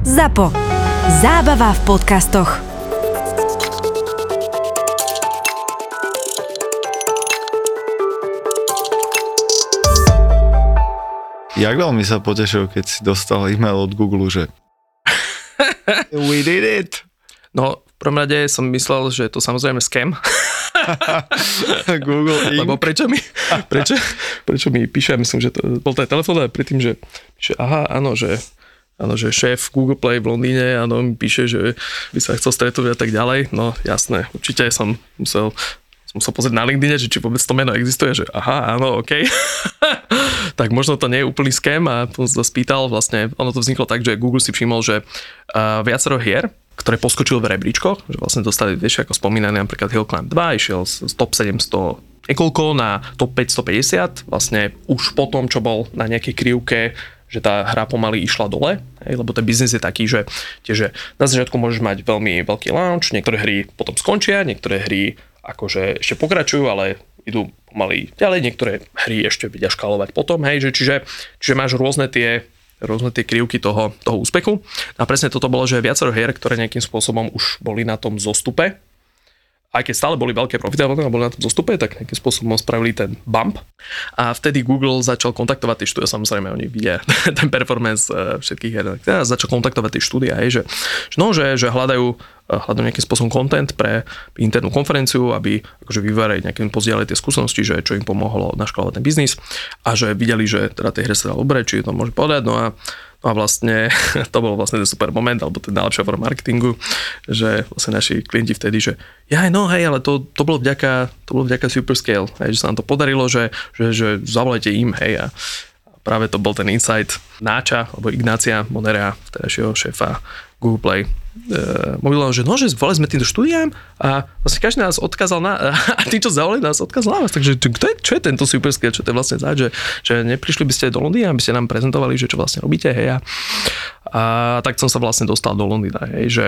ZAPO. Zábava v podcastoch. Jak veľmi sa potešil, keď si dostal e-mail od Google, že We did it! No, v prvom rade som myslel, že je to samozrejme scam. Google Inc. Lebo prečo mi, prečo, prečo mi píše, myslím, že to bol ten telefón, ale predtým, že píše, aha, áno, že Áno, že šéf Google Play v Londýne, áno, mi píše, že by sa chcel stretnúť a tak ďalej. No jasné, určite som musel som musel pozrieť na LinkedIn, že či vôbec to meno existuje, že aha, áno, OK. tak možno to nie je úplný scam a som sa spýtal, vlastne ono to vzniklo tak, že Google si všimol, že uh, viacero hier, ktoré poskočili v rebríčkoch, že vlastne dostali, vieš, ako spomínané napríklad Hill Climb 2, išiel z top 700 niekoľko na top 550, vlastne už po tom, čo bol na nejakej krivke že tá hra pomaly išla dole, hej, lebo ten biznis je taký, že, tieže na začiatku môžeš mať veľmi veľký launch, niektoré hry potom skončia, niektoré hry akože ešte pokračujú, ale idú pomaly ďalej, niektoré hry ešte vedia škálovať potom, hej, že čiže, čiže máš rôzne tie rôzne tie krivky toho, toho úspechu. A presne toto bolo, že viacero hier, ktoré nejakým spôsobom už boli na tom zostupe, aj keď stále boli veľké profity a boli na tom zostupe, tak nejakým spôsobom spravili ten bump. A vtedy Google začal kontaktovať tie štúdia, samozrejme oni vidia ten performance eh, všetkých hier, a začal kontaktovať tie štúdia, že, že, no, že, že hľadajú, eh, hľadajú nejakým spôsobom content pre internú konferenciu, aby akože vyvárali nejakým pozdiali tie skúsenosti, že čo im pomohlo naškalovať ten biznis. A že videli, že teda tie hry sa dá dobre, či to môže povedať, no a A vlastne to bol vlastne ten super moment, alebo ten najlepšia forma marketingu, že vlastne naši klienti vtedy, že ja no hej, ale to, to bolo vďaka, to bolo vďaka Superscale, hej, že sa nám to podarilo, že, že, že zavolajte im, hej, a práve to bol ten insight Náča, alebo Ignácia Monera, vtedajšieho šéfa Google Play, uh, mobilom, že no, že zvolili sme týmto štúdiám a vlastne každý nás odkázal na, a tí, čo zavolali, nás odkázal na vás. Takže kto je, čo je tento super skill, čo to je vlastne za, že, že neprišli by ste do Londýna, aby ste nám prezentovali, že čo vlastne robíte, hej. A, a tak som sa vlastne dostal do Londýna, hej, že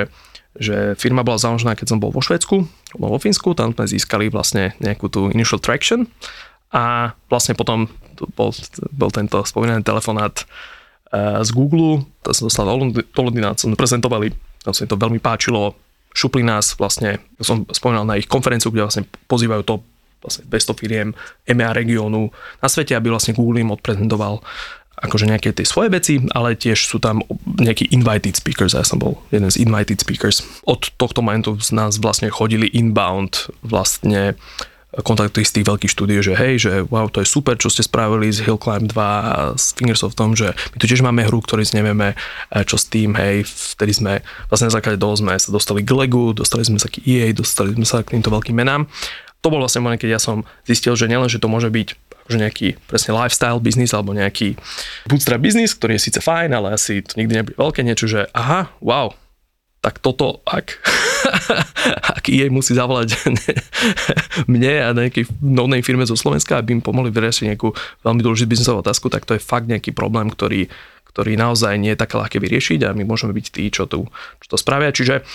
že firma bola založená, keď som bol vo Švedsku, bol vo Fínsku, tam sme získali vlastne nejakú tú initial traction a vlastne potom bol, bol tento spomínaný telefonát z Google, to som dostal do Londýna, som prezentovali tam sa im to veľmi páčilo, šupli nás vlastne, som spomínal na ich konferenciu, kde vlastne pozývajú to vlastne 200 firiem EMEA regiónu na svete, aby vlastne Google im odprezentoval akože nejaké tie svoje veci, ale tiež sú tam nejakí invited speakers, ja som bol jeden z invited speakers. Od tohto momentu z nás vlastne chodili inbound vlastne kontakty z tých veľkých štúdií, že hej, že wow, to je super, čo ste spravili z Hill Climb 2 a z Fingers of tom, že my tu tiež máme hru, ktorú nevieme, čo s tým, hej, vtedy sme vlastne na základe toho sme sa dostali k Legu, dostali sme sa k EA, dostali sme sa k týmto veľkým menám. To bol vlastne moment, keď ja som zistil, že nielen, že to môže byť že nejaký presne lifestyle business alebo nejaký bootstrap business, ktorý je síce fajn, ale asi to nikdy nebude veľké niečo, že aha, wow, tak toto, ak, ak jej musí zavolať mne a nejakej novnej firme zo Slovenska, aby im pomohli vyriešiť nejakú veľmi dôležitú biznisovú otázku, tak to je fakt nejaký problém, ktorý, ktorý naozaj nie je také ľahké vyriešiť a my môžeme byť tí, čo, tu, čo to spravia. Čiže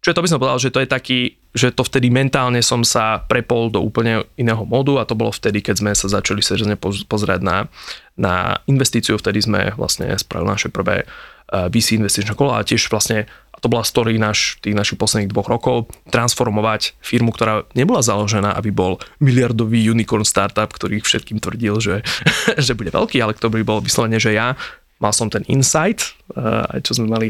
Čiže to by som povedal, že to je taký, že to vtedy mentálne som sa prepol do úplne iného modu a to bolo vtedy, keď sme sa začali seriózne pozerať na, na investíciu, vtedy sme vlastne spravili naše prvé eh, VC investičné kolo a tiež vlastne to bola story naš, tých našich posledných dvoch rokov, transformovať firmu, ktorá nebola založená, aby bol miliardový unicorn startup, ktorý všetkým tvrdil, že, že bude veľký, ale ktorý bol vyslovene, že ja mal som ten insight, eh, aj čo sme mali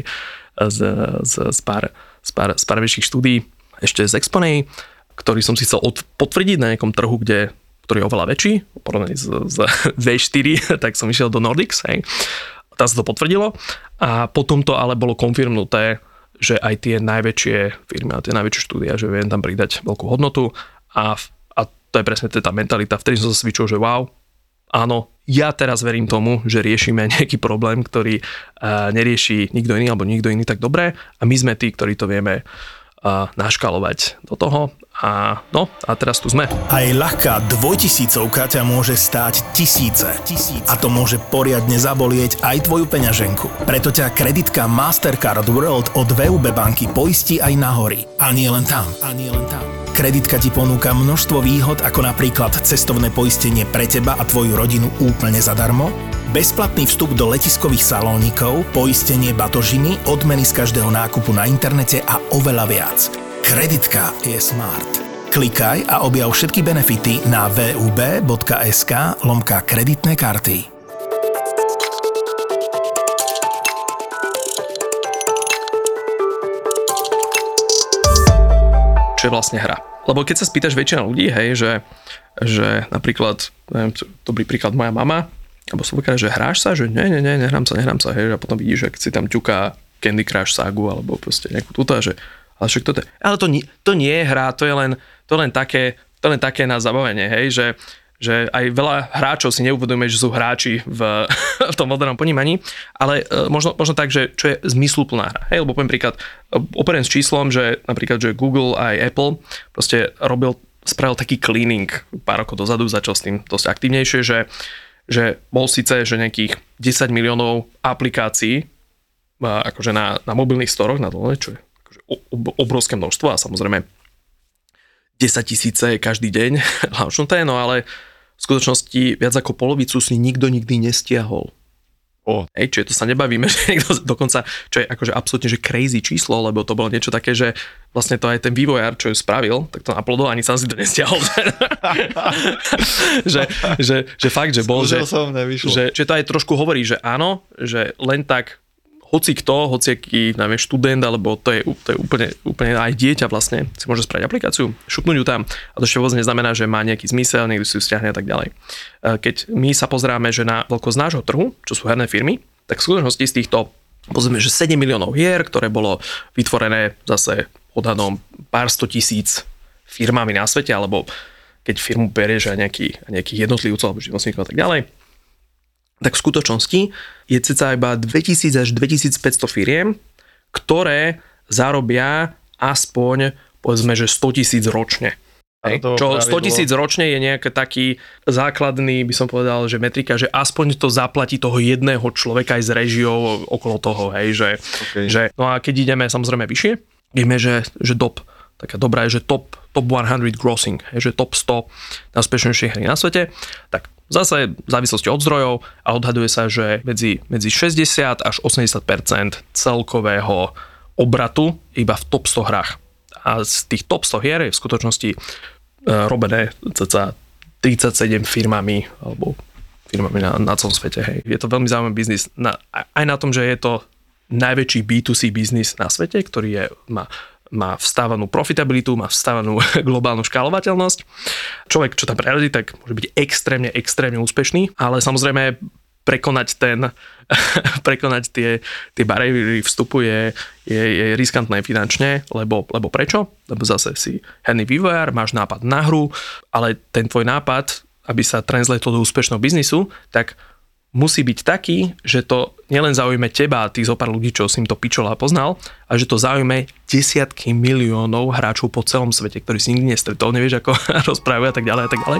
z, z, z, pár, z, pár, z pár väčších štúdí, ešte z Exponej, ktorý som si chcel od, potvrdiť na nejakom trhu, kde ktorý je oveľa väčší, porovnaný s, s V4, tak som išiel do Nordics, hej. Tam sa to potvrdilo a potom to ale bolo konfirmnuté že aj tie najväčšie firmy a tie najväčšie štúdia, že viem tam pridať veľkú hodnotu a, a to je presne tá mentalita. Vtedy som sa svičil, že wow, áno, ja teraz verím tomu, že riešime nejaký problém, ktorý uh, nerieši nikto iný alebo nikto iný tak dobre a my sme tí, ktorí to vieme uh, naškalovať do toho a no, a teraz tu sme. Aj ľahká dvojtisícovka ťa môže stáť tisíce. tisíce. A to môže poriadne zabolieť aj tvoju peňaženku. Preto ťa kreditka Mastercard World od VUB banky poistí aj na hory. A nie len tam. A nie len tam Kreditka ti ponúka množstvo výhod ako napríklad cestovné poistenie pre teba a tvoju rodinu úplne zadarmo, bezplatný vstup do letiskových salónikov, poistenie batožiny, odmeny z každého nákupu na internete a oveľa viac. Kreditka je smart. Klikaj a objav všetky benefity na vub.sk lomka kreditné karty. čo je vlastne hra. Lebo keď sa spýtaš väčšina ľudí, hej, že, že napríklad, neviem, dobrý príklad moja mama, alebo som že hráš sa, že nie, nie, nie, nehrám sa, nehrám sa, hej, a potom vidíš, že si tam ťuká Candy Crush sagu, alebo proste nejakú túto, že ale však toto ale to, nie, to nie je hra, to je len, to len také, to len také na zabavenie, hej, že, že aj veľa hráčov si neuvedomuje, že sú hráči v, v tom modernom ponímaní, ale e, možno, možno tak, že čo je zmysluplná hra. Hej, lebo poviem príklad, e, operiem s číslom, že napríklad, že Google aj Apple proste robil, spravil taký cleaning pár rokov dozadu, začal s tým dosť aktívnejšie, že, že bol síce, že nejakých 10 miliónov aplikácií akože na, na mobilných storoch, na dole, čo je obrovské množstvo a samozrejme 10 tisíce každý deň launchnuté, no ale v skutočnosti viac ako polovicu si nikto nikdy nestiahol. O. Hej, čiže to sa nebavíme, že niekto dokonca, čo je akože absolútne že crazy číslo, lebo to bolo niečo také, že vlastne to aj ten vývojár, čo ju spravil, tak to naplodol, ani sám si to nestiahol. že, že, že, fakt, že bol, že, som, že, že to aj trošku hovorí, že áno, že len tak hoci kto, hoci aký, neviem, študent, alebo to je, to je úplne, úplne aj dieťa vlastne, si môže spraviť aplikáciu, šupnúť ju tam a to ešte vôbec neznamená, že má nejaký zmysel, niekto si ju stiahne a tak ďalej. E, keď my sa pozráme, že na veľkosť nášho trhu, čo sú herné firmy, tak v skutočnosti z týchto pozrieme, že 7 miliónov hier, ktoré bolo vytvorené zase odhadom pár sto tisíc firmami na svete, alebo keď firmu berieš aj nejaký, nejakých jednotlivcov alebo živnostníkov a tak ďalej, tak v skutočnosti je ceca iba 2000 až 2500 firiem, ktoré zarobia aspoň povedzme, že 100 tisíc ročne. Hej. Čo 100 tisíc ročne je nejaký taký základný, by som povedal, že metrika, že aspoň to zaplatí toho jedného človeka aj s režiou okolo toho, hej, že, okay. že no a keď ideme samozrejme vyššie, vieme, že, že top, taká dobrá je, že top, top 100 grossing, hej, že top 100 najúspešnejších hry na svete, tak Zase v závislosti od zdrojov a odhaduje sa, že medzi, medzi 60 až 80% celkového obratu iba v top 100 hrách. A z tých top 100 hier je v skutočnosti e, robené cca 37 firmami alebo firmami na, na celom svete. Hej. Je to veľmi zaujímavý biznis. Na, aj na tom, že je to najväčší B2C biznis na svete, ktorý je, má má vstávanú profitabilitu, má vstávanú globálnu škálovateľnosť. Človek, čo tam preradí, tak môže byť extrémne, extrémne úspešný, ale samozrejme prekonať ten, prekonať tie, tie bariéry vstupu je, je, je riskantné finančne, lebo, lebo prečo? Lebo zase si herný vývojár, máš nápad na hru, ale ten tvoj nápad, aby sa transletol do úspešného biznisu, tak musí byť taký, že to nielen zaujme teba a tých zo pár ľudí, čo si im to a poznal, a že to zaujme desiatky miliónov hráčov po celom svete, ktorí si nikdy nestretol, nevieš ako rozprávajú a tak ďalej a tak ďalej.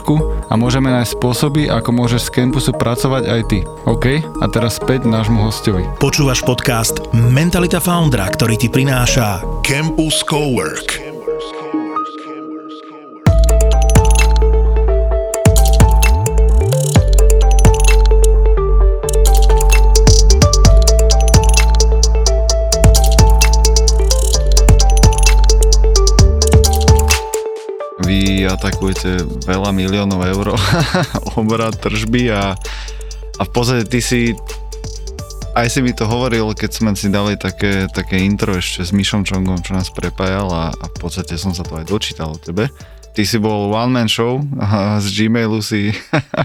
hlavičku a môžeme nájsť spôsoby, ako môžeš z campusu pracovať aj ty. OK? A teraz späť nášmu hostovi. Počúvaš podcast Mentalita Foundra, ktorý ti prináša Campus Cowork. Atakujete veľa miliónov eur obrad, tržby a, a v podstate ty si aj si mi to hovoril, keď sme si dali také, také intro ešte s Mišom Čongom, čo nás prepájal a, a v podstate som sa to aj dočítal o tebe. Ty si bol one man show, z Gmailu si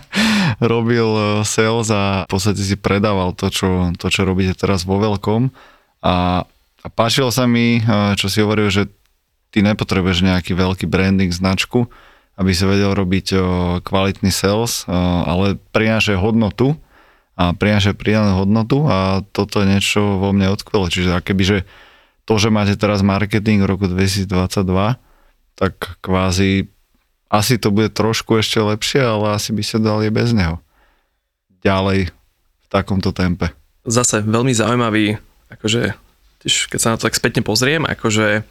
robil e, sales a v podstate si predával to, čo, to, čo robíte teraz vo veľkom a, a páčilo sa mi, e, čo si hovoril, že ty nepotrebuješ nejaký veľký branding značku, aby si vedel robiť kvalitný sales, ale prináša hodnotu a prináša pridanú hodnotu a toto je niečo vo mne odkvelo. Čiže akéby, že to, že máte teraz marketing v roku 2022, tak kvázi asi to bude trošku ešte lepšie, ale asi by sa dali bez neho. Ďalej v takomto tempe. Zase veľmi zaujímavý, akože keď sa na to tak spätne pozriem, akože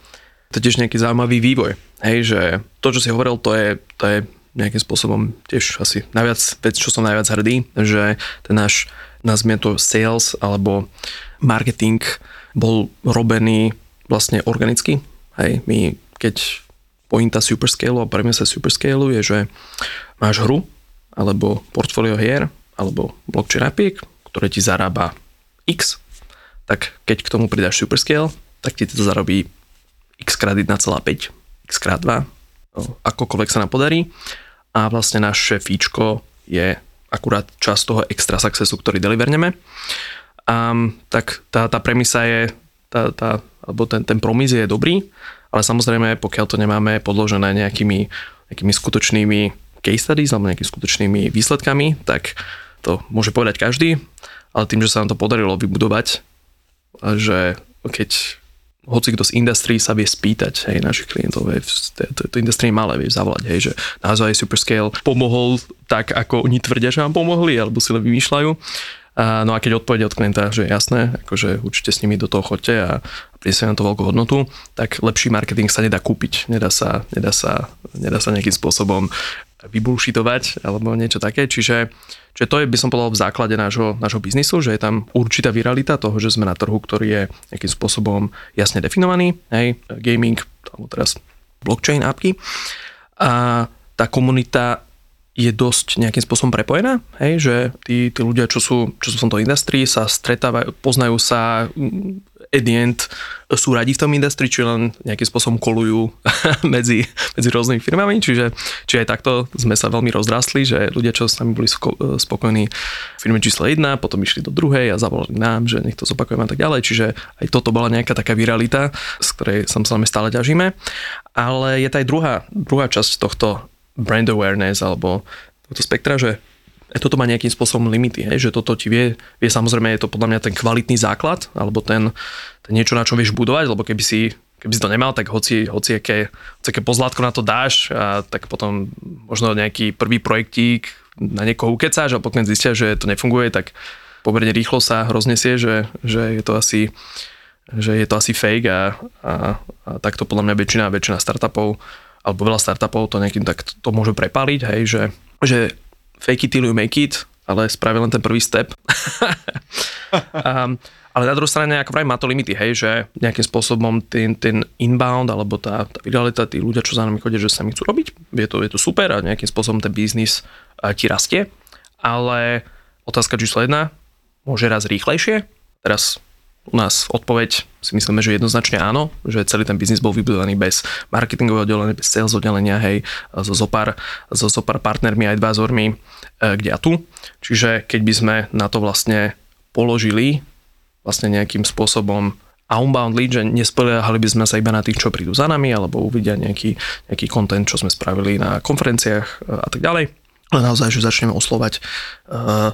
to tiež nejaký zaujímavý vývoj. Hej, že to, čo si hovoril, to je, to je nejakým spôsobom tiež asi najviac vec, čo som najviac hrdý, že ten náš, nazvime to sales alebo marketing bol robený vlastne organicky. Hej, my keď pointa Superscale a premisa Superscale je, že máš hru alebo portfólio hier alebo blockchain apiek, ktoré ti zarába X, tak keď k tomu pridáš Superscale, tak ti to zarobí x krát 1,5, x krát 2, akokoľvek sa nám podarí. A vlastne naše fíčko je akurát časť toho extra successu, ktorý deliverneme. A, tak tá, tá premisa je, tá, tá, alebo ten, ten promis je dobrý, ale samozrejme, pokiaľ to nemáme podložené nejakými, nejakými skutočnými case studies alebo nejakými skutočnými výsledkami, tak to môže povedať každý, ale tým, že sa nám to podarilo vybudovať, že keď hoci kto z industrie sa vie spýtať hej, našich klientov, hej, to, to, industrie malé, vie zavolať, hej, že naozaj Superscale pomohol tak, ako oni tvrdia, že vám pomohli, alebo si len vymýšľajú. A, no a keď odpovede od klienta, že jasné, akože určite s nimi do toho chodte a, prinesie na to veľkú hodnotu, tak lepší marketing sa nedá kúpiť, nedá sa, nedá sa, nedá sa nejakým spôsobom vybulšitovať alebo niečo také. Čiže, čiže to je, by som povedal, v základe nášho, nášho biznisu, že je tam určitá viralita toho, že sme na trhu, ktorý je nejakým spôsobom jasne definovaný, hej, gaming, alebo teraz blockchain appky. A tá komunita je dosť nejakým spôsobom prepojená, hej, že tí, tí ľudia, čo sú, čo sú v tomto industrii, sa stretávajú, poznajú sa, at the end sú radi v tom industrii, či len nejakým spôsobom kolujú medzi, medzi rôznymi firmami, čiže, čiže aj takto sme sa veľmi rozrastli, že ľudia, čo s nami boli spokojní v firme číslo 1, potom išli do druhej a zavolali nám, že nech to zopakujeme a tak ďalej, čiže aj toto bola nejaká taká viralita, z ktorej samozrejme stále ťažíme, ale je to aj druhá, druhá časť tohto brand awareness alebo tohto spektra, že toto má nejakým spôsobom limity, hej, že toto ti vie, vie samozrejme je to podľa mňa ten kvalitný základ, alebo ten, ten niečo, na čo vieš budovať, lebo keby si, keby si to nemal, tak hoci, hoci aké, hoci aké pozlátko na to dáš, a tak potom možno nejaký prvý projektík na niekoho ukecáš a potom zistia, že to nefunguje, tak pomerne rýchlo sa roznesie, že, že je to asi že je to asi fake a, a, a takto podľa mňa väčšina, väčšina startupov alebo veľa startupov to nejakým tak to môže prepaliť, hej, že, že fake it till you make it, ale spravil len ten prvý step. um, ale na druhej strane, ako vraj, má to limity, hej, že nejakým spôsobom ten, ten inbound, alebo tá, tá viralita, tí ľudia, čo za nami chodia, že sa mi chcú robiť, je to, je to super a nejakým spôsobom ten biznis uh, ti rastie, ale otázka číslo jedna, môže raz rýchlejšie, teraz u nás odpoveď si myslíme, že jednoznačne áno, že celý ten biznis bol vybudovaný bez marketingového oddelenia, bez sales oddelenia, hej, so zopár, so zopár partnermi a advisormi, e, kde a tu. Čiže keď by sme na to vlastne položili vlastne nejakým spôsobom outbound lead, že nespoliehali by sme sa iba na tých, čo prídu za nami, alebo uvidia nejaký, nejaký content, čo sme spravili na konferenciách e, a tak ďalej. Ale naozaj, že začneme oslovať uh,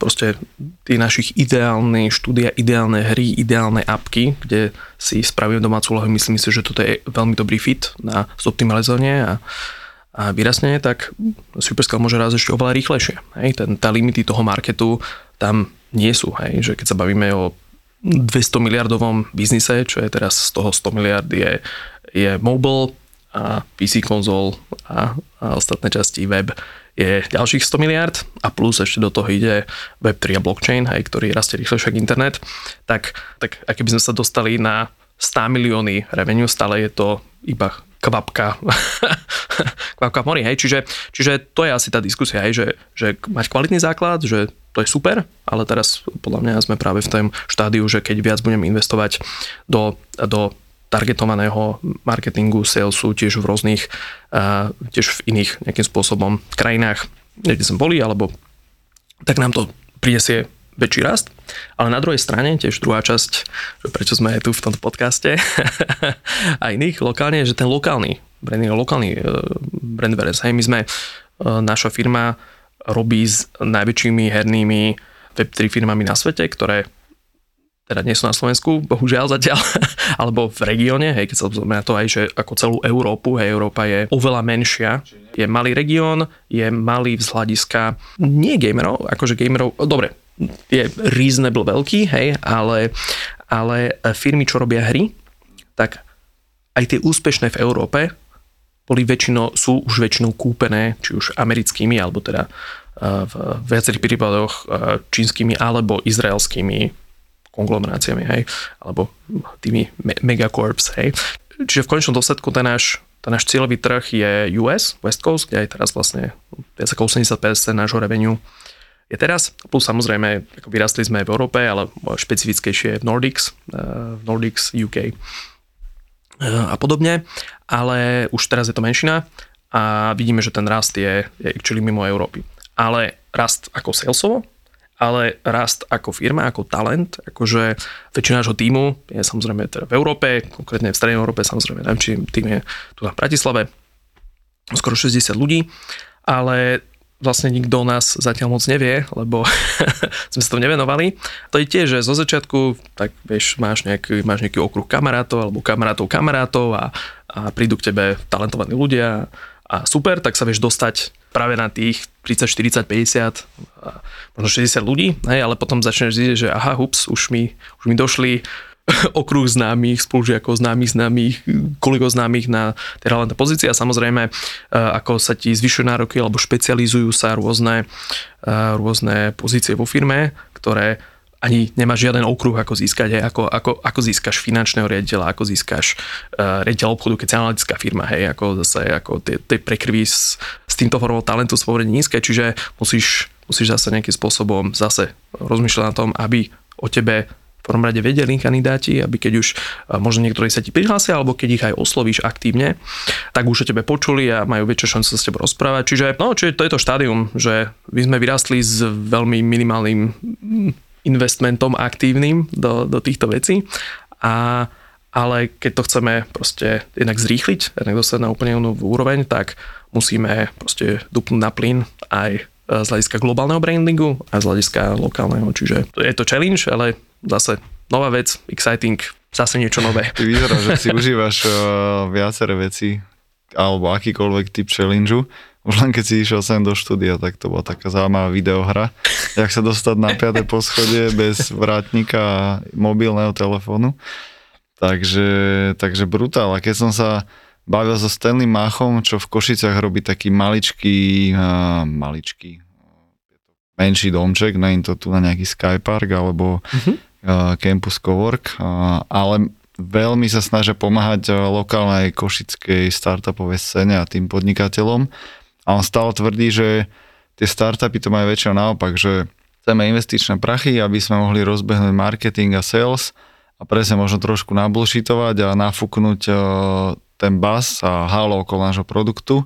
proste tých našich ideálnych štúdia, ideálne hry, ideálne apky, kde si spravím domácu úlohu, myslím si, že toto je veľmi dobrý fit na zoptimalizovanie a, a vyrastnenie, tak Superscale môže raz ešte oveľa rýchlejšie. Hej? Ten, tá limity toho marketu tam nie sú. Hej? Že keď sa bavíme o 200 miliardovom biznise, čo je teraz z toho 100 miliard je, je mobile a PC konzol a, a ostatné časti web je ďalších 100 miliard a plus ešte do toho ide Web3 a blockchain, aj ktorý rastie rýchlejšie ako internet, tak, tak ak by sme sa dostali na 100 milióny revenue, stále je to iba kvapka, kvapka v mori, hej, čiže, čiže to je asi tá diskusia, hej, že, že mať kvalitný základ, že to je super, ale teraz podľa mňa sme práve v tom štádiu, že keď viac budeme investovať do, do targetovaného marketingu, salesu tiež v rôznych, uh, tiež v iných nejakým spôsobom krajinách, kde sme boli, alebo tak nám to prinesie väčší rast Ale na druhej strane, tiež druhá časť, prečo sme tu v tomto podcaste a iných lokálne, je, že ten lokálny branding, lokálny uh, brand awareness. Hej, my sme, uh, naša firma robí s najväčšími hernými Web3 firmami na svete, ktoré teda nie sú na Slovensku, bohužiaľ zatiaľ, alebo v regióne, hej, keď sa na to aj, že ako celú Európu, hej, Európa je oveľa menšia, je malý región, je malý z hľadiska nie gamerov, akože gamerov, dobre, je reasonable veľký, hej, ale, ale firmy, čo robia hry, tak aj tie úspešné v Európe boli väčšinou, sú už väčšinou kúpené, či už americkými, alebo teda eh, v viacerých prípadoch eh, čínskymi alebo izraelskými konglomeráciami, hej, alebo tými me- megacorps, hej. Čiže v konečnom dôsledku ten náš, ten náš cieľový trh je US, West Coast, kde aj teraz vlastne viac ako 80% nášho revenue je teraz. Plus samozrejme, ako vyrastli sme v Európe, ale špecifickejšie v Nordics, eh, v Nordics UK eh, a podobne, ale už teraz je to menšina a vidíme, že ten rast je, je actually mimo Európy. Ale rast ako salesovo, ale rast ako firma, ako talent, akože väčšina nášho týmu je samozrejme teda v Európe, konkrétne v Strednej Európe, samozrejme najväčší tým je tu na Bratislave, skoro 60 ľudí, ale vlastne nikto o nás zatiaľ moc nevie, lebo sme sa to nevenovali. To je tiež, že zo začiatku, tak vieš, máš nejaký, máš nejaký okruh kamarátov alebo kamarátov kamarátov a, a prídu k tebe talentovaní ľudia a super, tak sa vieš dostať práve na tých 30, 40, 50, možno 60 ľudí, hej, ale potom začneš zistiť, že aha, hups, už mi, už mi došli okruh známych, spolužiakov známych, známych, kolegov známych na tej relevantné pozície a samozrejme, e, ako sa ti zvyšujú nároky alebo špecializujú sa rôzne, e, rôzne pozície vo firme, ktoré ani nemáš žiaden okruh, ako získať, hej, ako, ako, ako získaš finančného riaditeľa, ako získaš uh, riaditeľ obchodu, keď si analytická firma, hej, ako zase ako tie, tie prekrví s, s týmto formou talentu sú pomerne nízke, čiže musíš, musíš zase nejakým spôsobom zase rozmýšľať na tom, aby o tebe v prvom rade vedeli kandidáti, aby keď už uh, možno niektorí sa ti prihlásia, alebo keď ich aj oslovíš aktívne, tak už o tebe počuli a majú väčšiu šancu sa s tebou rozprávať. Čiže, no, čiže to je to štádium, že my sme vyrastli s veľmi minimálnym investmentom aktívnym do, do týchto vecí. A, ale keď to chceme proste jednak zrýchliť, jednak dostať na úplne novú úroveň, tak musíme proste dupnúť na plyn aj z hľadiska globálneho brandingu a z hľadiska lokálneho. Čiže je to challenge, ale zase nová vec, exciting, zase niečo nové. Ty vyzerá, že si užívaš uh, viaceré veci alebo akýkoľvek typ challenge už len keď si išiel sem do štúdia, tak to bola taká zaujímavá videohra. Jak sa dostať na 5. poschodie bez vrátnika a mobilného telefónu. Takže, takže brutál. A keď som sa bavil so Stanley Machom, čo v Košiciach robí taký maličký, uh, maličký, menší domček, nie to tu na nejaký Skypark alebo uh-huh. uh, Campus Cowork, uh, ale veľmi sa snažia pomáhať lokálnej košickej startupovej scéne a tým podnikateľom a on stále tvrdí, že tie startupy to majú väčšinou naopak, že chceme investičné prachy, aby sme mohli rozbehnúť marketing a sales a presne možno trošku nabulšitovať a nafúknuť e, ten bas a halo okolo nášho produktu.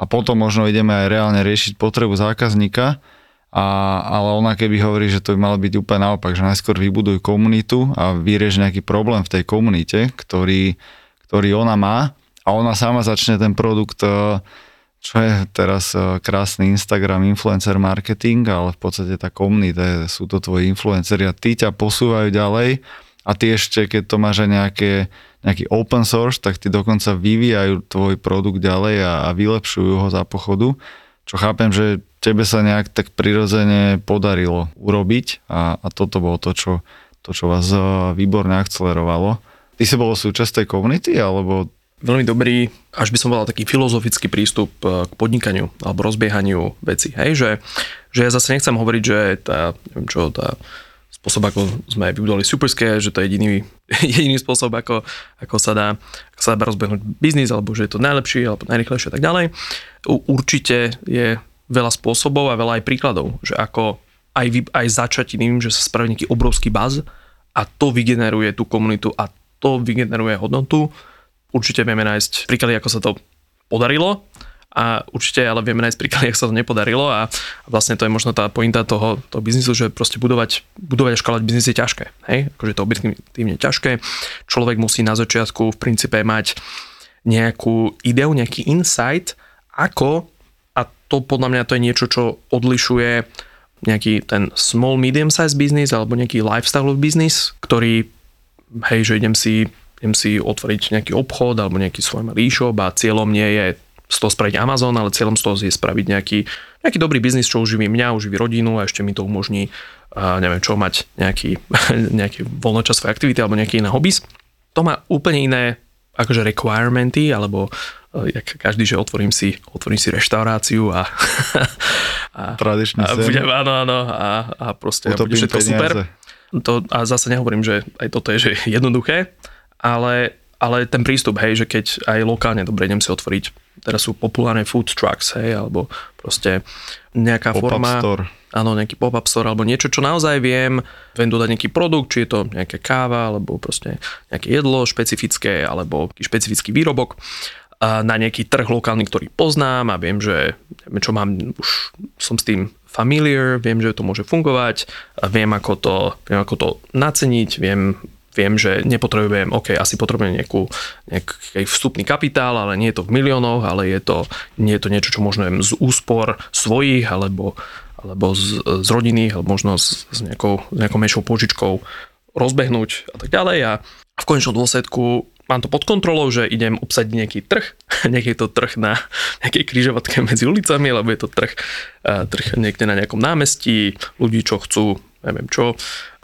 A potom možno ideme aj reálne riešiť potrebu zákazníka, a, ale ona keby hovorí, že to by malo byť úplne naopak, že najskôr vybuduj komunitu a vyrieš nejaký problém v tej komunite, ktorý, ktorý ona má. A ona sama začne ten produkt uh, čo je teraz e, krásny Instagram influencer marketing, ale v podstate tá komunita, sú to tvoji influenceri a tí ťa posúvajú ďalej a ty ešte, keď to máš aj nejaké, nejaký open source, tak ty dokonca vyvíjajú tvoj produkt ďalej a, a vylepšujú ho za pochodu, čo chápem, že tebe sa nejak tak prirodzene podarilo urobiť a, a toto bolo to, čo, to, čo vás e, výborne akcelerovalo. Ty si bol súčasť tej komunity, alebo veľmi dobrý, až by som povedal taký filozofický prístup e, k podnikaniu alebo rozbiehaniu veci. Hej, že, že ja zase nechcem hovoriť, že tá, neviem čo, tá spôsob, ako sme vybudovali Superscare, že to je jediný, jediný spôsob, ako, ako, sa dá, ako sa dá rozbehnúť biznis, alebo že je to najlepší, alebo najrychlejšie a tak ďalej. Určite je veľa spôsobov a veľa aj príkladov, že ako aj, vy, aj začať tým, že sa spraví nejaký obrovský baz a to vygeneruje tú komunitu a to vygeneruje hodnotu určite vieme nájsť príklady, ako sa to podarilo a určite ale vieme nájsť príklad, jak sa to nepodarilo a vlastne to je možno tá pointa toho, toho biznisu, že proste budovať, budovať a škalovať biznis je ťažké. Hej? Akože to objektívne ťažké. Človek musí na začiatku v princípe mať nejakú ideu, nejaký insight, ako, a to podľa mňa to je niečo, čo odlišuje nejaký ten small medium size business alebo nejaký lifestyle business, ktorý hej, že idem si, idem si otvoriť nejaký obchod alebo nejaký svoj malý e-shop a cieľom nie je z toho spraviť Amazon, ale cieľom z toho je spraviť nejaký, nejaký dobrý biznis, čo uživí mňa, uživí rodinu a ešte mi to umožní, uh, neviem čo, mať nejaký, nejaký voľnočasové aktivity alebo nejaký iné hobby. To má úplne iné akože requirementy, alebo uh, jak každý, že otvorím si, otvorím si reštauráciu a, a Tradičný a budem, áno, áno, a, a proste bude všetko peniaze. super. To, a zase nehovorím, že aj toto je že jednoduché, ale, ale ten prístup, hej, že keď aj lokálne, dobre, idem si otvoriť teraz sú populárne food trucks, hej, alebo proste nejaká pop-up forma... Store. Áno, nejaký pop-up store, alebo niečo, čo naozaj viem, viem dodať nejaký produkt, či je to nejaká káva, alebo proste nejaké jedlo špecifické, alebo špecifický výrobok na nejaký trh lokálny, ktorý poznám a viem, že čo mám, už som s tým familiar, viem, že to môže fungovať, viem, ako to, viem, ako to naceniť, viem, viem, že nepotrebujem, OK, asi potrebujem nejakú, nejaký vstupný kapitál, ale nie je to v miliónoch, ale je to, nie je to niečo, čo môžem z úspor svojich alebo, alebo z, z rodiny, alebo možno s, nejakou, s nejakou menšou požičkou rozbehnúť a tak ďalej. A v konečnom dôsledku mám to pod kontrolou, že idem obsadiť nejaký trh, nejaký to trh na nejakej križovatke medzi ulicami, alebo je to trh, trh niekde na nejakom námestí, ľudí, čo chcú, neviem čo,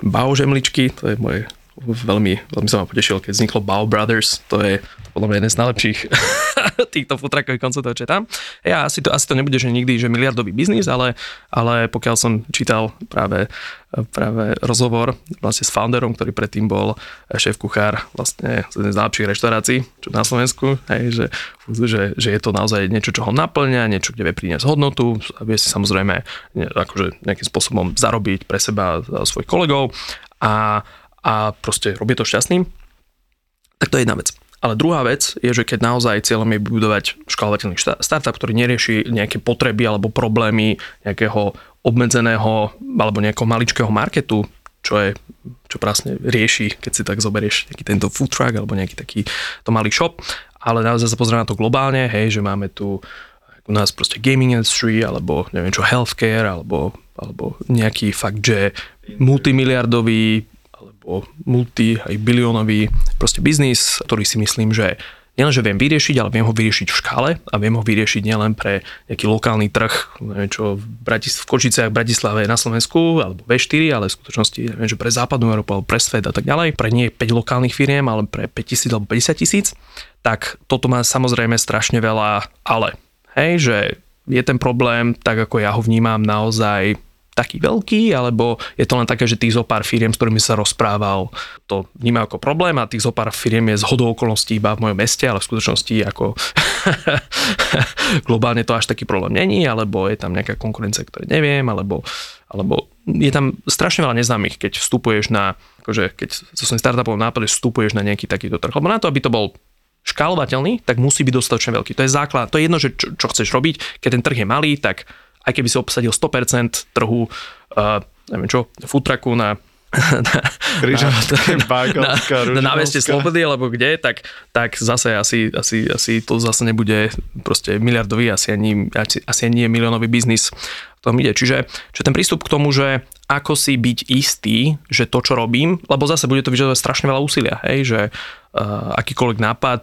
baužemličky, to je moje veľmi, veľmi sa ma potešil, keď vzniklo Bow Brothers, to je podľa mňa jeden z najlepších týchto futrakových konceptov, čo tam. Ja asi to, asi to nebude, že nikdy, že miliardový biznis, ale, ale pokiaľ som čítal práve, práve rozhovor vlastne s founderom, ktorý predtým bol šéf kuchár vlastne z jednej z najlepších reštaurácií, čo na Slovensku, hej, že, že, že, je to naozaj niečo, čo ho naplňa, niečo, kde vie priniesť hodnotu vie si samozrejme ne, akože nejakým spôsobom zarobiť pre seba a svojich kolegov a a proste robí to šťastným, tak to je jedna vec. Ale druhá vec je, že keď naozaj cieľom je budovať škálovateľný startup, ktorý nerieši nejaké potreby alebo problémy nejakého obmedzeného alebo nejakého maličkého marketu, čo je, čo prásne rieši, keď si tak zoberieš nejaký tento food truck alebo nejaký taký to malý shop, ale naozaj sa pozrieme na to globálne, hej, že máme tu u nás proste gaming industry, alebo neviem čo, healthcare, alebo, alebo nejaký fakt, že multimiliardový alebo multi, aj biliónový proste biznis, ktorý si myslím, že nielenže viem vyriešiť, ale viem ho vyriešiť v škále a viem ho vyriešiť nielen pre nejaký lokálny trh, neviem čo, v, Bratis- v Kočiciach, v Bratislave na Slovensku, alebo V4, ale v skutočnosti neviem, že pre západnú Európu, alebo pre svet a tak ďalej, pre nie 5 lokálnych firiem, ale pre 5 tisíc alebo 50 tisíc, tak toto má samozrejme strašne veľa ale. Hej, že je ten problém, tak ako ja ho vnímam, naozaj taký veľký, alebo je to len také, že tých zo pár firiem, s ktorými sa rozprával, to vníma ako problém a tých zo pár firiem je z hodou okolností iba v mojom meste, ale v skutočnosti ako globálne to až taký problém není, alebo je tam nejaká konkurencia, ktoré neviem, alebo, alebo je tam strašne veľa neznámych, keď vstupuješ na, akože keď so svojím startupom nápade vstupuješ na nejaký takýto trh. Lebo na to, aby to bol škálovateľný, tak musí byť dostatočne veľký. To je základ. To je jedno, že čo, čo chceš robiť. Keď ten trh je malý, tak aj keby si obsadil 100% trhu, uh, neviem čo, futraku na na, na, na, na náveste Slobody alebo kde, tak, tak zase asi, asi, asi to zase nebude proste miliardový, asi ani, asi, asi nie miliónový biznis tom ide. Čiže, čiže ten prístup k tomu, že ako si byť istý, že to, čo robím, lebo zase bude to vyžadovať strašne veľa úsilia, hej, že uh, akýkoľvek nápad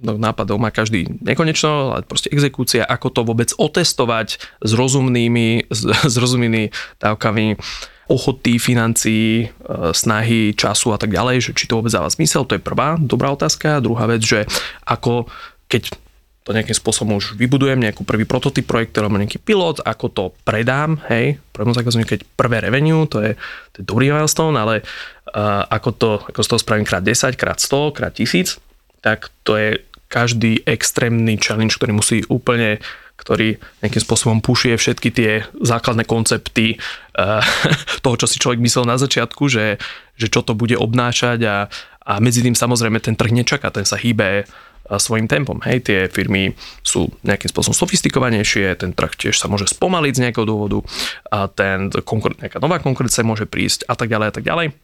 no, nápadov má každý nekonečno, ale proste exekúcia, ako to vôbec otestovať s rozumnými, s, s rozumnými dávkami ochoty, financií, e, snahy, času a tak ďalej, že či to vôbec dáva zmysel, to je prvá dobrá otázka. Druhá vec, že ako keď to nejakým spôsobom už vybudujem, nejakú prvý prototyp projekt, alebo nejaký pilot, ako to predám, hej, prvému zákazníku, keď prvé revenue, to je, to je dobrý milestone, ale uh, ako, to, ako z toho spravím krát 10, krát 100, krát 1000, tak to je každý extrémny challenge, ktorý musí úplne ktorý nejakým spôsobom pušuje všetky tie základné koncepty uh, toho, čo si človek myslel na začiatku, že, že čo to bude obnášať a, a medzi tým samozrejme ten trh nečaká, ten sa hýbe svojim tempom. Hej, tie firmy sú nejakým spôsobom sofistikovanejšie, ten trh tiež sa môže spomaliť z nejakého dôvodu, a ten konkur- nejaká nová konkurencia môže prísť a tak ďalej a tak ďalej.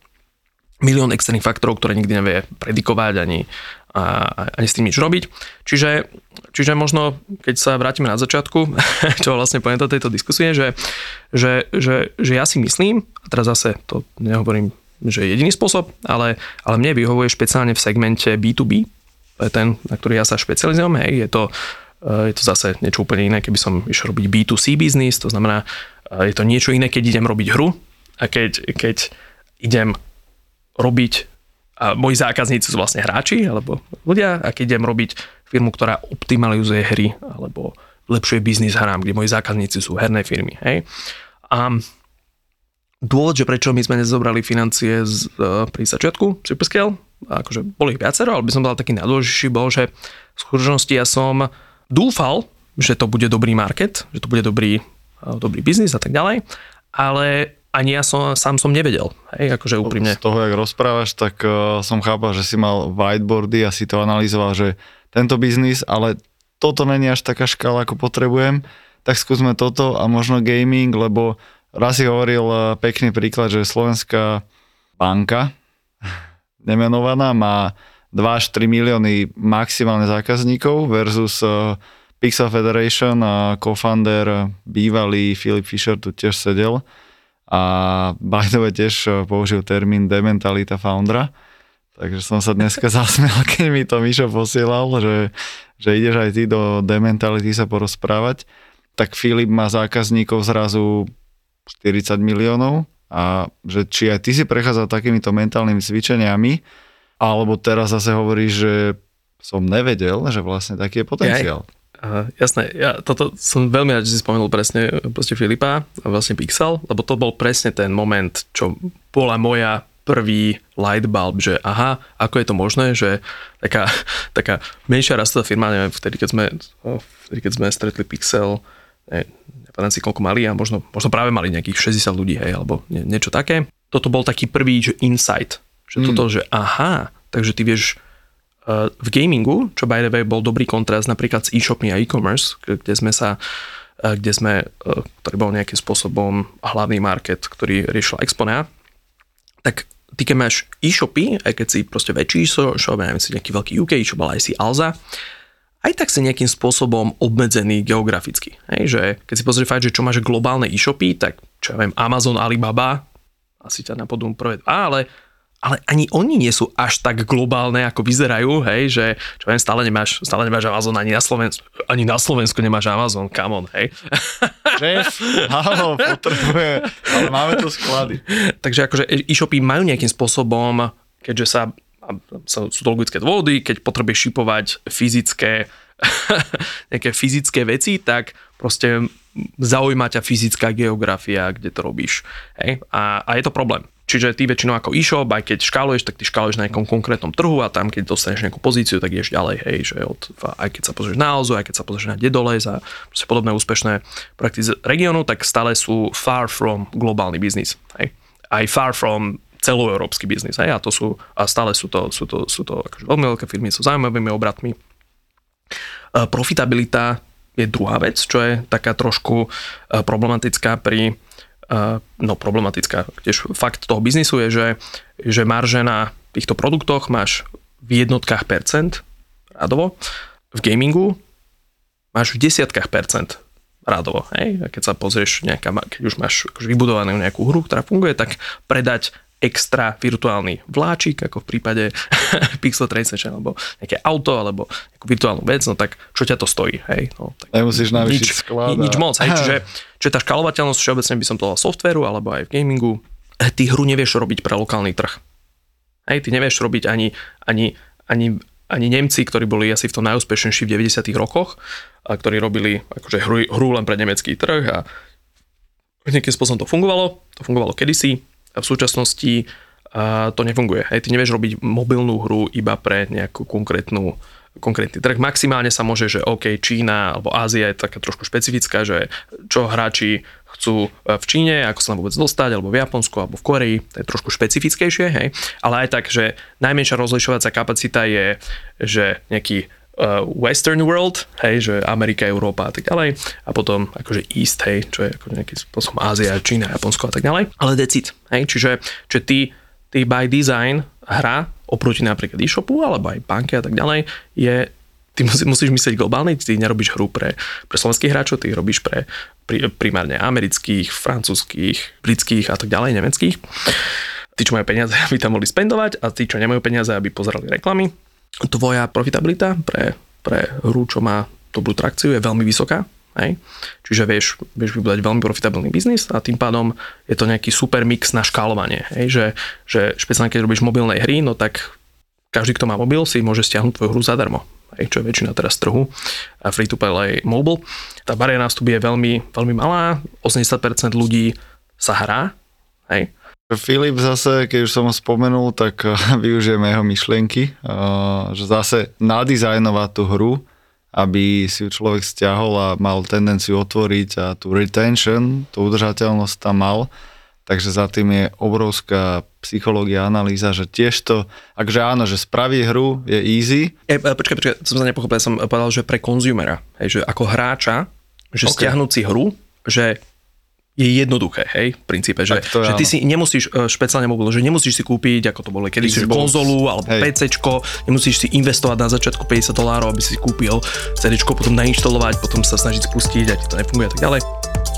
Milión externých faktorov, ktoré nikdy nevie predikovať ani, a, ani s tým nič robiť. Čiže, čiže možno, keď sa vrátime na začiatku, čo vlastne pointa tejto diskusie, že, že, že, že ja si myslím, a teraz zase to nehovorím, že je jediný spôsob, ale, ale mne vyhovuje špeciálne v segmente B2B, to je ten, na ktorý ja sa špecializujem, hej, je to, e, je to zase niečo úplne iné, keby som išiel robiť B2C biznis, to znamená, e, je to niečo iné, keď idem robiť hru a keď, keď idem robiť a moji zákazníci sú vlastne hráči alebo ľudia a keď idem robiť firmu, ktorá optimalizuje hry alebo lepšuje biznis hrám, kde moji zákazníci sú herné firmy. Hej. A dôvod, že prečo my sme nezobrali financie z, uh, pri začiatku Superscale, akože boli ich viacero, ale by som dal taký najdôležitejší, bol, že v skutočnosti ja som dúfal, že to bude dobrý market, že to bude dobrý, uh, dobrý biznis a tak ďalej, ale ani ja som, sám som nevedel, hej, akože úprimne. Z toho, jak rozprávaš, tak uh, som chápal, že si mal whiteboardy a si to analyzoval, že tento biznis, ale toto není až taká škála, ako potrebujem, tak skúsme toto a možno gaming, lebo raz si hovoril uh, pekný príklad, že slovenská banka, nemenovaná, má 2 až 3 milióny maximálne zákazníkov versus uh, Pixel Federation a co-founder bývalý Filip Fischer tu tiež sedel a way tiež eh, použil termín dementalita foundera, takže som sa dneska zasmial, keď mi to Mišo posielal, že, že ideš aj ty do dementality sa porozprávať, tak Filip má zákazníkov zrazu 40 miliónov a že či aj ty si prechádzal takýmito mentálnymi cvičeniami, alebo teraz zase hovoríš, že som nevedel, že vlastne taký je potenciál. Ja, Uh, jasné, ja toto som veľmi rád, že si spomenul presne proste Filipa a vlastne Pixel, lebo to bol presne ten moment, čo bola moja prvý light bulb, že aha, ako je to možné, že taká, taká menšia rastová firma, neviem, vtedy keď sme, vtedy keď sme stretli Pixel, ne, nepamätám si koľko mali a možno, možno práve mali nejakých 60 ľudí, hej, alebo nie, niečo také. Toto bol taký prvý, že insight, že mm. toto, že aha, takže ty vieš v gamingu, čo by the way bol dobrý kontrast napríklad s e-shopmi a e-commerce, kde sme sa kde sme, ktorý bol nejakým spôsobom hlavný market, ktorý riešil Exponea, tak ty keď máš e-shopy, aj keď si proste väčší shop, neviem si nejaký veľký UK e-shop, ale aj si Alza, aj tak si nejakým spôsobom obmedzený geograficky. Hej, že keď si pozrieš fakt, že čo máš globálne e-shopy, tak čo ja viem, Amazon, Alibaba, asi ťa napodú prvé, ale ale ani oni nie sú až tak globálne, ako vyzerajú, hej, že čo viem, stále nemáš, stále nemáš Amazon ani na Slovensku, ani na Slovensku nemáš Amazon, come on, hej. Šéf, áno, potrebuje, ale máme tu sklady. Takže akože e-shopy majú nejakým spôsobom, keďže sa, sú to logické dôvody, keď potrebuješ šipovať fyzické, nejaké fyzické veci, tak proste zaujíma ťa fyzická geografia, kde to robíš. Hej? A, a je to problém. Čiže ty väčšinou ako e-shop, aj keď škáluješ, tak ty škáluješ na nejakom konkrétnom trhu a tam, keď dostaneš nejakú pozíciu, tak ideš ďalej, hej, že od, aj keď sa pozrieš na Alzu, aj keď sa pozrieš na Dedoles a podobné úspešné projekty z regiónu, tak stále sú far from globálny biznis, hej. Aj far from celoeurópsky biznis, hej, a to sú, a stále sú to, sú to, sú to akože veľmi veľké firmy, sú zaujímavými obratmi. Profitabilita je druhá vec, čo je taká trošku problematická pri no problematická. Tiež fakt toho biznisu je, že, že marže na týchto produktoch máš v jednotkách percent rádovo, v gamingu máš v desiatkách percent rádovo. Hej? A keď sa pozrieš, nejaká, keď už máš akože vybudovanú nejakú hru, ktorá funguje, tak predať extra virtuálny vláčik, ako v prípade Pixel Train Session, alebo nejaké auto, alebo nejakú virtuálnu vec, no tak čo ťa to stojí, hej? No, tak Nemusíš nič, sklad. Nič moc, hej? Čiže, čiže tá škalovateľnosť všeobecne by som to softveru, alebo aj v gamingu, eh, ty hru nevieš robiť pre lokálny trh. Hej, ty nevieš robiť ani, ani, ani, ani Nemci, ktorí boli asi v tom najúspešnejší v 90 rokoch, a ktorí robili akože hru, hru len pre nemecký trh a nejakým spôsobom to fungovalo, to fungovalo kedysi, v súčasnosti to nefunguje. Hej, ty nevieš robiť mobilnú hru iba pre nejakú konkrétnu konkrétny trh. Maximálne sa môže, že OK, Čína alebo Ázia je taká trošku špecifická, že čo hráči chcú e, v Číne, ako sa tam vôbec dostať, alebo v Japonsku, alebo v Koreji, to je trošku špecifickejšie, hej. Ale aj tak, že najmenšia rozlišovacia kapacita je, že nejaký uh, Western world, hej, že Amerika, Európa a tak ďalej, a potom akože East, hej, čo je ako nejaký spôsob Ázia, Čína, Japonsko a tak ďalej, ale decid, hej, čiže, čiže ty, ty by design hra oproti napríklad e-shopu alebo aj banke a tak ďalej je ty musí, musíš myslieť globálne, ty nerobíš hru pre, pre slovenských hráčov, ty robíš pre pri, primárne amerických, francúzských, britských a tak ďalej, nemeckých. Tí, čo majú peniaze, aby tam mohli spendovať a tí, čo nemajú peniaze, aby pozerali reklamy. Tvoja profitabilita pre, pre hru, čo má dobrú trakciu, je veľmi vysoká. Hej? Čiže vieš, vieš vybudať veľmi profitabilný biznis a tým pádom je to nejaký super mix na škálovanie. Hej? Že, že špeciálne keď robíš mobilnej hry, no tak každý, kto má mobil, si môže stiahnuť tvoju hru zadarmo aj čo je väčšina teraz trhu, a free to play mobile. Tá bariéra nástupu je veľmi, veľmi malá, 80% ľudí sa hrá, hej. Filip zase, keď už som ho spomenul, tak využijeme jeho myšlienky, že zase nadizajnovať tú hru, aby si ju človek stiahol a mal tendenciu otvoriť a tú retention, tú udržateľnosť tam mal. Takže za tým je obrovská psychológia, analýza, že tiež to, akže áno, že spraví hru je easy. E, počkaj, počkaj, som sa nepochopil, som povedal, že pre konzumera, hej, že ako hráča, že okay. stiahnuť si hru, že je jednoduché, hej, v princípe, že, že ty si nemusíš, e, špeciálne mobil, že nemusíš si kúpiť, ako to bolo kedy si konzolu alebo hej. PCčko, nemusíš si investovať na začiatku 50 dolárov, aby si kúpil CDčko, potom nainštalovať, potom sa snažiť spustiť a ti to nefunguje a tak ďalej.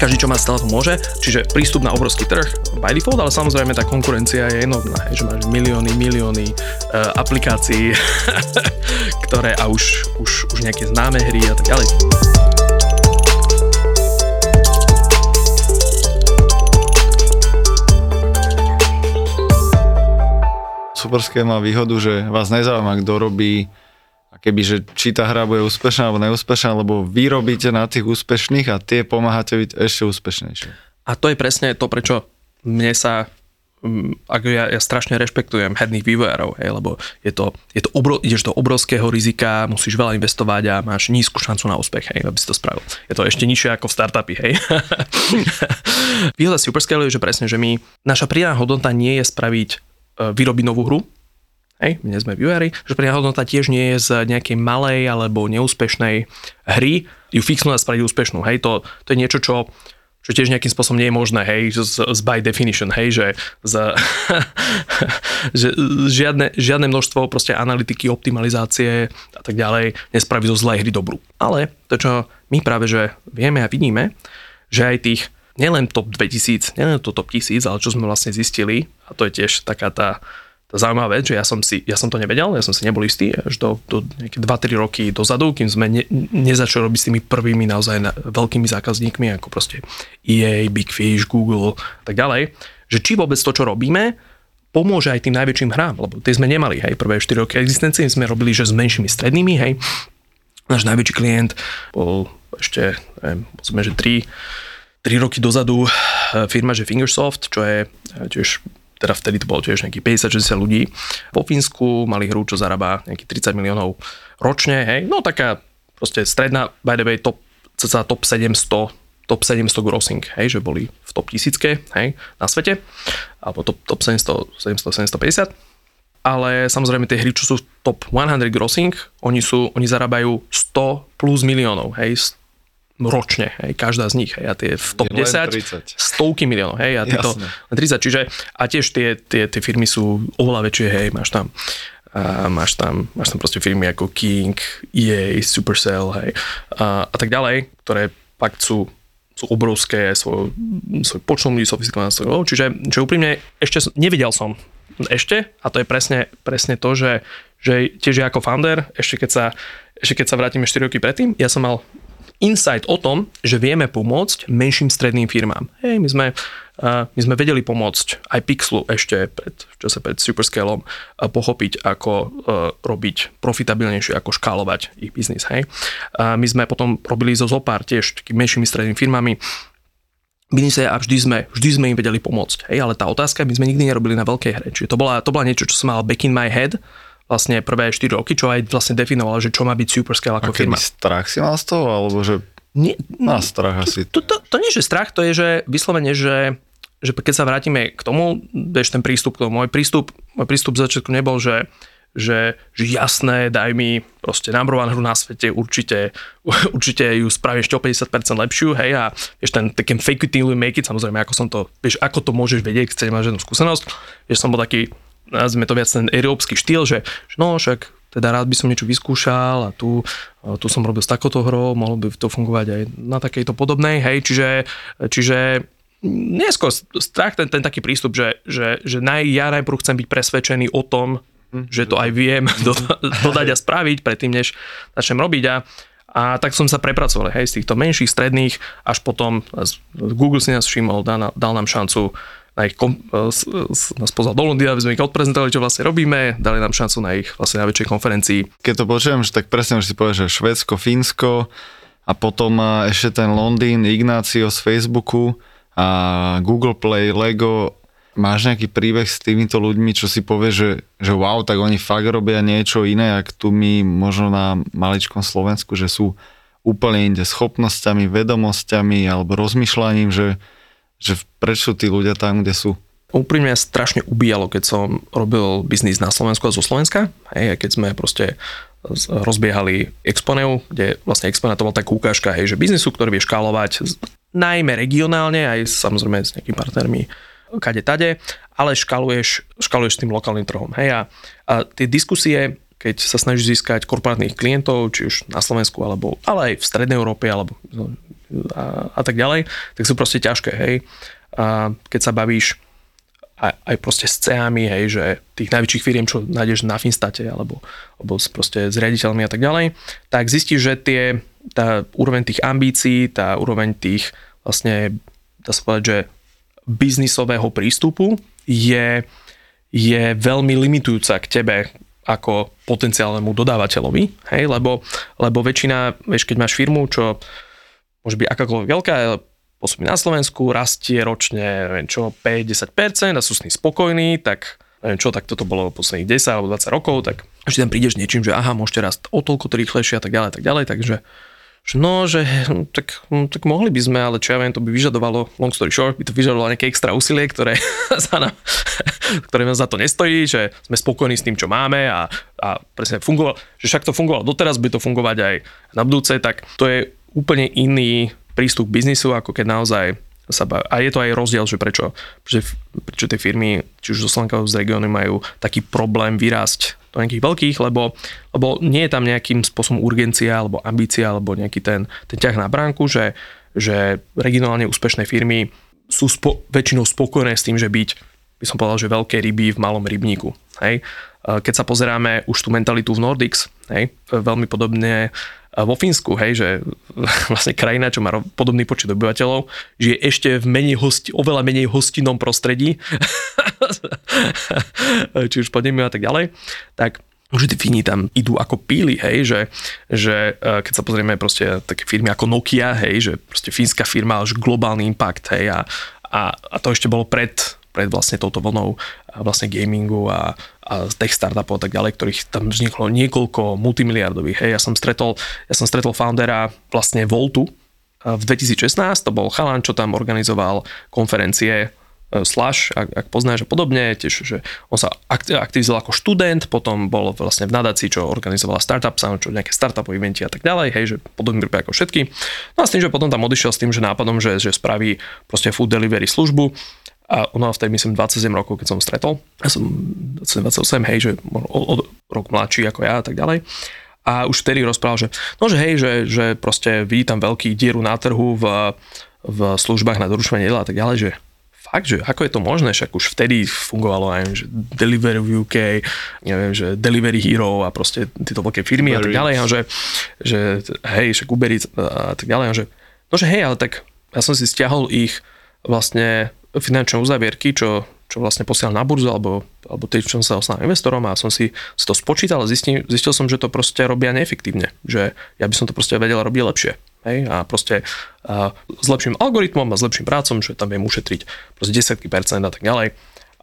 Každý, čo má telefón môže, čiže prístup na obrovský trh by default, ale samozrejme tá konkurencia je enormná, hej, že máš milióny, milióny uh, aplikácií, ktoré a už, už, už nejaké známe hry a tak ďalej. Superské má výhodu, že vás nezaujíma, kto robí a keby, že či tá hra bude úspešná alebo neúspešná, lebo vy robíte na tých úspešných a tie pomáhate byť ešte úspešnejšie. A to je presne to, prečo mne sa mm, ako ja, ja strašne rešpektujem herných vývojárov, hej, lebo je to, je to obro, ideš do obrovského rizika, musíš veľa investovať a máš nízku šancu na úspech, hej, aby si to spravil. Je to ešte nižšie ako v startupy, hej. Výhoda Superscale je, že presne, že my, naša pridaná hodnota nie je spraviť E, vyrobiť novú hru, hej, my nie sme vývojári, že pridaná hodnota tiež nie je z nejakej malej alebo neúspešnej hry ju fixnúť a spraviť úspešnú. Hej, to, to je niečo, čo, čo tiež nejakým spôsobom nie je možné, hej, z, z by definition, hej, že, z, že žiadne, žiadne množstvo proste analytiky, optimalizácie a tak ďalej nespraví zo zlej hry dobrú. Ale to, čo my práve že vieme a vidíme, že aj tých nielen top 2000, nielen to top 1000, ale čo sme vlastne zistili, a to je tiež taká tá, tá zaujímavá vec, že ja som, si, ja som to nevedel, ja som si nebol istý až do, do 2-3 roky dozadu, kým sme ne, nezačali robiť s tými prvými naozaj na, veľkými zákazníkmi, ako proste EA, Big Fish, Google a tak ďalej, že či vôbec to, čo robíme, pomôže aj tým najväčším hrám, lebo tie sme nemali, hej, prvé 4 roky existencie sme robili, že s menšími strednými, hej, náš najväčší klient bol ešte, neviem, že 3 3 roky dozadu eh, firma, že Fingersoft, čo je eh, tiež teda vtedy to bolo tiež nejakých 50-60 ľudí. Vo Fínsku mali hru, čo zarába nejakých 30 miliónov ročne, hej, no taká proste stredná, by the way, top, cca top 700 top 700 grossing, hej, že boli v top tisícke, hej, na svete, alebo top, top 700, 700, 750. Ale samozrejme tie hry, čo sú top 100 grossing, oni, sú, oni zarábajú 100 plus miliónov, hej, ročne, hej, každá z nich, hej, a tie v top 10 stovky miliónov, hej, a len 30, čiže a tiež tie, tie, tie firmy sú oveľa väčšie, hej, máš tam a máš tam, máš tam proste firmy ako King, EA, Supercell, hej, a, a tak ďalej, ktoré fakt sú, sú obrovské svoj, svoj počtom ľudí, sofistikované, čiže, čiže úprimne ešte nevidel som ešte, a to je presne, presne to, že, že tiež ja ako founder, ešte keď sa, ešte keď sa vrátime 4 roky predtým, ja som mal insight o tom, že vieme pomôcť menším stredným firmám. Hej, my sme, uh, my sme vedeli pomôcť aj Pixlu ešte pred, čo sa pred Superscaleom uh, pochopiť, ako uh, robiť profitabilnejšie, ako škálovať ich biznis. Hej. Uh, my sme potom robili zo zopár tiež takými menšími strednými firmami biznise a vždy sme, vždy sme im vedeli pomôcť. Hej, ale tá otázka, my sme nikdy nerobili na veľkej hre. Čiže to bola, to bola niečo, čo som mal back in my head, vlastne prvé 4 roky, čo aj vlastne definovalo, že čo má byť Superscale ako firma. strach si mal z toho, alebo že nie, má strach asi. To, to, to nie je, že strach, to je, že vyslovene, že, že keď sa vrátime k tomu, vieš ten prístup k tomu, môj prístup, môj prístup v začiatku nebol, že, že, že jasné, daj mi proste number one hru na svete, určite, určite ju spravím ešte o 50% lepšiu, hej, a vieš, ten, ten fake it till you make it, samozrejme, ako som to, vieš, ako to môžeš vedieť, keď máš žiadnu skúsenosť, vieš, som bol taký, nazvime to viac ten európsky štýl, že, že no však teda rád by som niečo vyskúšal a tu, tu som robil s takouto hrou, mohlo by to fungovať aj na takejto podobnej, hej, čiže, čiže neskôr strach, ten, ten taký prístup, že, že, že naj, ja najprv chcem byť presvedčený o tom, že to aj viem do, dodať a spraviť predtým, než začnem robiť a, a tak som sa prepracoval hej, z týchto menších, stredných, až potom Google si nás všimol, dal, dal nám šancu na ich, kom, nás pozval do Londýna, aby sme ich odprezentovali, čo vlastne robíme, dali nám šancu na ich vlastne najväčšej konferencii. Keď to počujem, že tak presne už si povieš, že Švedsko, Fínsko a potom ešte ten Londýn, Ignácio z Facebooku a Google Play, Lego Máš nejaký príbeh s týmito ľuďmi, čo si povie, že, že wow, tak oni fakt robia niečo iné, ak tu my možno na maličkom Slovensku, že sú úplne inde schopnosťami, vedomosťami alebo rozmýšľaním, že, že prečo tí ľudia tam, kde sú? Úprimne strašne ubíjalo, keď som robil biznis na Slovensku a zo Slovenska. Hej, keď sme proste rozbiehali Exponeu, kde vlastne Exponeu to bola taká ukážka, hej, že biznisu, ktorý vie škálovať najmä regionálne, aj samozrejme s nejakými partnermi kade tade, ale škaluješ, škaluješ s tým lokálnym trhom. Hej, a, a tie diskusie, keď sa snažíš získať korporátnych klientov, či už na Slovensku, alebo, ale aj v Strednej Európe, alebo a, a tak ďalej, tak sú proste ťažké, hej. A keď sa bavíš aj, aj proste s CEAmi, hej, že tých najväčších firiem, čo nájdeš na Finstate, alebo, alebo proste s riaditeľmi a tak ďalej, tak zistíš, že tie, tá úroveň tých ambícií, tá úroveň tých vlastne, dá sa povedať, že biznisového prístupu je, je veľmi limitujúca k tebe ako potenciálnemu dodávateľovi, hej, lebo, lebo väčšina, vieš, keď máš firmu, čo môže byť akákoľvek veľká, pôsobí na Slovensku, rastie ročne, neviem čo, 5-10% a sú s tým spokojní, tak neviem čo, tak toto bolo posledných 10 alebo 20 rokov, tak až tam prídeš niečím, že aha, môžete rast o toľko to rýchlejšie a tak ďalej, tak ďalej, takže že no, že hm, tak, hm, tak mohli by sme, ale čo ja viem, to by vyžadovalo, long story short, by to vyžadovalo nejaké extra úsilie, ktoré, za nám, ktoré nám za to nestojí, že sme spokojní s tým, čo máme a, a presne fungovalo, že však to fungovalo doteraz, by to fungovať aj na budúce, tak to je úplne iný prístup k biznisu, ako keď naozaj sa baví. A je to aj rozdiel, že prečo, prečo, prečo tie firmy, či už zo Slovenka z regiónu majú taký problém vyrásť do nejakých veľkých, lebo, lebo nie je tam nejakým spôsobom urgencia alebo ambícia alebo nejaký ten, ten ťah na bránku, že, že regionálne úspešné firmy sú spo, väčšinou spokojné s tým, že byť, by som povedal, že veľké ryby v malom rybníku. Hej? Keď sa pozeráme už tú mentalitu v Nordics, hej? veľmi podobne vo Fínsku, hej, že vlastne krajina, čo má podobný počet obyvateľov, žije ešte v menej hosti, oveľa menej hostinnom prostredí, či už podnemiu a tak ďalej, tak že tí Fíni tam idú ako píly, hej, že, že e, keď sa pozrieme proste také firmy ako Nokia, hej, že proste fínska firma, už globálny impact, hej, a, a, a to ešte bolo pred, pred vlastne touto vlnou vlastne gamingu a tech startupov a tak ďalej, ktorých tam vzniklo niekoľko multimiliardových. Hej, ja som stretol, ja som stretol foundera vlastne Voltu v 2016, to bol chalan, čo tam organizoval konferencie e, Slash, ak, ak poznáš a podobne, tiež, že on sa aktivizoval ako študent, potom bol vlastne v nadácii, čo organizovala Startup Sound, čo nejaké startupové eventy a tak ďalej, hej, že podobný ako všetky. No a s tým, že potom tam odišiel s tým, že nápadom, že, že spraví proste food delivery službu, a ona vtedy myslím 27 rokov, keď som stretol. Ja som 28, hej, že o, o, rok mladší ako ja a tak ďalej. A už vtedy rozprával, že no, že hej, že, že proste vidí tam veľký dieru na trhu v, v službách na doručovanie jedla a tak ďalej, že fakt, že ako je to možné, však už vtedy fungovalo aj, že Delivery v UK, neviem, že Delivery Hero a proste tieto veľké firmy Uber a tak ďalej, a že, že hej, však Uber a tak ďalej, a že no, že hej, ale tak ja som si stiahol ich vlastne finančné uzavierky, čo, čo vlastne posielal na burzu alebo, alebo tie, čo som sa ostal investorom a som si, si to spočítal a zistil, zistil som, že to proste robia neefektívne. Že ja by som to proste vedel robiť lepšie. Hej? A proste a s lepším algoritmom a s lepším prácom, že tam viem ušetriť proste desiatky percent a tak ďalej.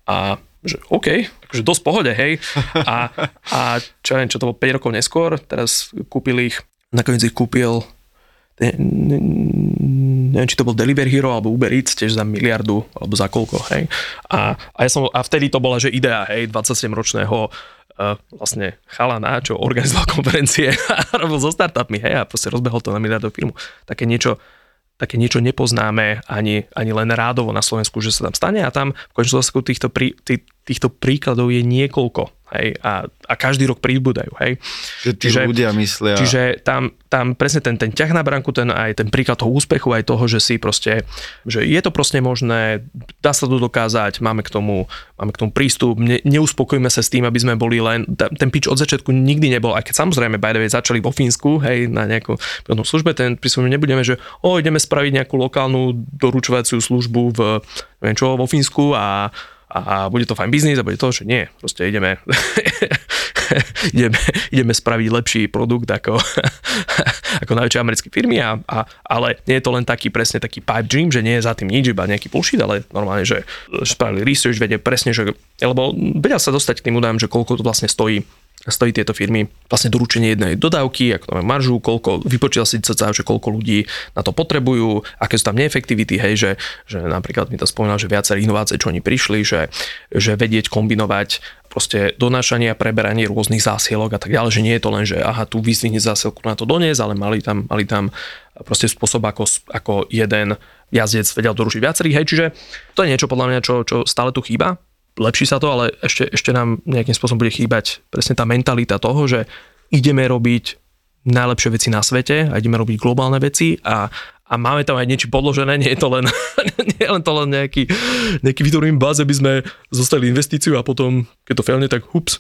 A že OK, akože dosť pohode, hej. A, a čo viem, čo to bolo 5 rokov neskôr, teraz kúpil ich, nakoniec ich kúpil neviem, či to bol Delivery Hero alebo Uber Eats, tiež za miliardu, alebo za koľko, hej. A, a, ja som, a vtedy to bola, že idea, hej, 27-ročného uh, vlastne chalana, čo organizoval konferencie a robil so startupmi, hej, a proste rozbehol to na miliardovú firmu. Také niečo, také niečo nepoznáme ani, ani len rádovo na Slovensku, že sa tam stane a tam v dôsledku týchto, prí, tý, týchto príkladov je niekoľko hej, a, a každý rok pribúdajú, hej. Že tí čiže, ľudia myslia... Čiže tam, tam presne ten, ten ťah na branku, ten aj ten príklad toho úspechu, aj toho, že si proste, že je to proste možné, dá sa to dokázať, máme k tomu, máme k tomu prístup, ne, neuspokojíme sa s tým, aby sme boli len, ten pitch od začiatku nikdy nebol, aj keď samozrejme by the way, začali vo Fínsku, hej, na nejakú službe, ten prístup nebudeme, že o, ideme spraviť nejakú lokálnu doručovaciu službu v, neviem čo, vo Fínsku a a bude to fajn biznis a bude to, že nie, proste ideme, ideme, ideme spraviť lepší produkt ako, ako najväčšie americké firmy, a, a, ale nie je to len taký presne taký pipe dream, že nie je za tým nič, iba nejaký bullshit, ale normálne, že spravili research, vedia presne, že, lebo vedia sa dostať k tým údajom, že koľko to vlastne stojí stojí tieto firmy. Vlastne doručenie jednej dodávky, ako to má maržu, koľko, vypočítal si sa, že koľko ľudí na to potrebujú, aké sú tam neefektivity, hej, že, že napríklad mi to spomínal, že viaceré inovácie, čo oni prišli, že, že vedieť kombinovať proste donášanie a preberanie rôznych zásielok a tak ďalej, že nie je to len, že aha, tu vyzdvihne zásielku na to doniesť, ale mali tam, mali tam proste spôsob, ako, ako jeden jazdec vedel doručiť viacerých, hej, čiže to je niečo podľa mňa, čo, čo stále tu chýba lepší sa to, ale ešte, ešte nám nejakým spôsobom bude chýbať presne tá mentalita toho, že ideme robiť najlepšie veci na svete a ideme robiť globálne veci a, a máme tam aj niečo podložené, nie je to len, nie je len to len nejaký, nejaký vytvorím báze, by sme zostali investíciu a potom, keď to failne, tak hups.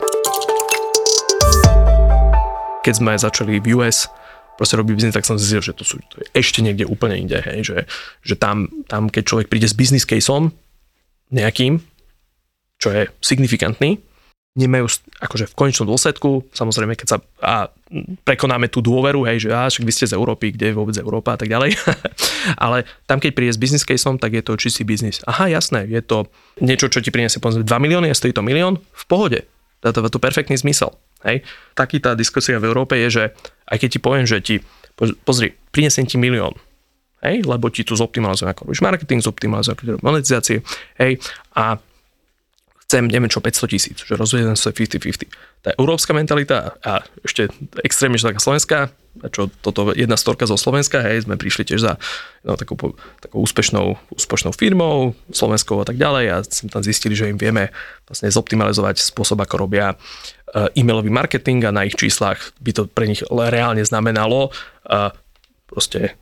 Keď sme začali v US proste robiť biznis, tak som zistil, že to, sú, to je ešte niekde úplne inde, hej, že, že tam, tam, keď človek príde s business caseom nejakým, čo je signifikantný, nemajú, akože v konečnom dôsledku, samozrejme, keď sa a prekonáme tú dôveru, hej, že však vy ste z Európy, kde je vôbec Európa a tak ďalej, ale tam, keď príde s business caseom, tak je to čistý biznis. Aha, jasné, je to niečo, čo ti priniesie povedzme 2 milióny a stojí to milión, v pohode. Dá to, perfektný zmysel. Hej. Taký tá diskusia v Európe je, že aj keď ti poviem, že ti, pozri, prinesiem ti milión, hej, lebo ti tu zoptimalizujem ako robíš marketing, zoptimalizujem ako robíš monetizácie, hej, a chcem, neviem čo, 500 tisíc, že rozvedem sa 50-50. Tá európska mentalita a ešte extrémne, taká slovenská, čo toto jedna storka zo Slovenska, hej, sme prišli tiež za no, takou, takou úspešnou, úspešnou firmou, slovenskou a tak ďalej a sme tam zistili, že im vieme vlastne zoptimalizovať spôsob, ako robia e, e-mailový marketing a na ich číslach by to pre nich reálne znamenalo uh, proste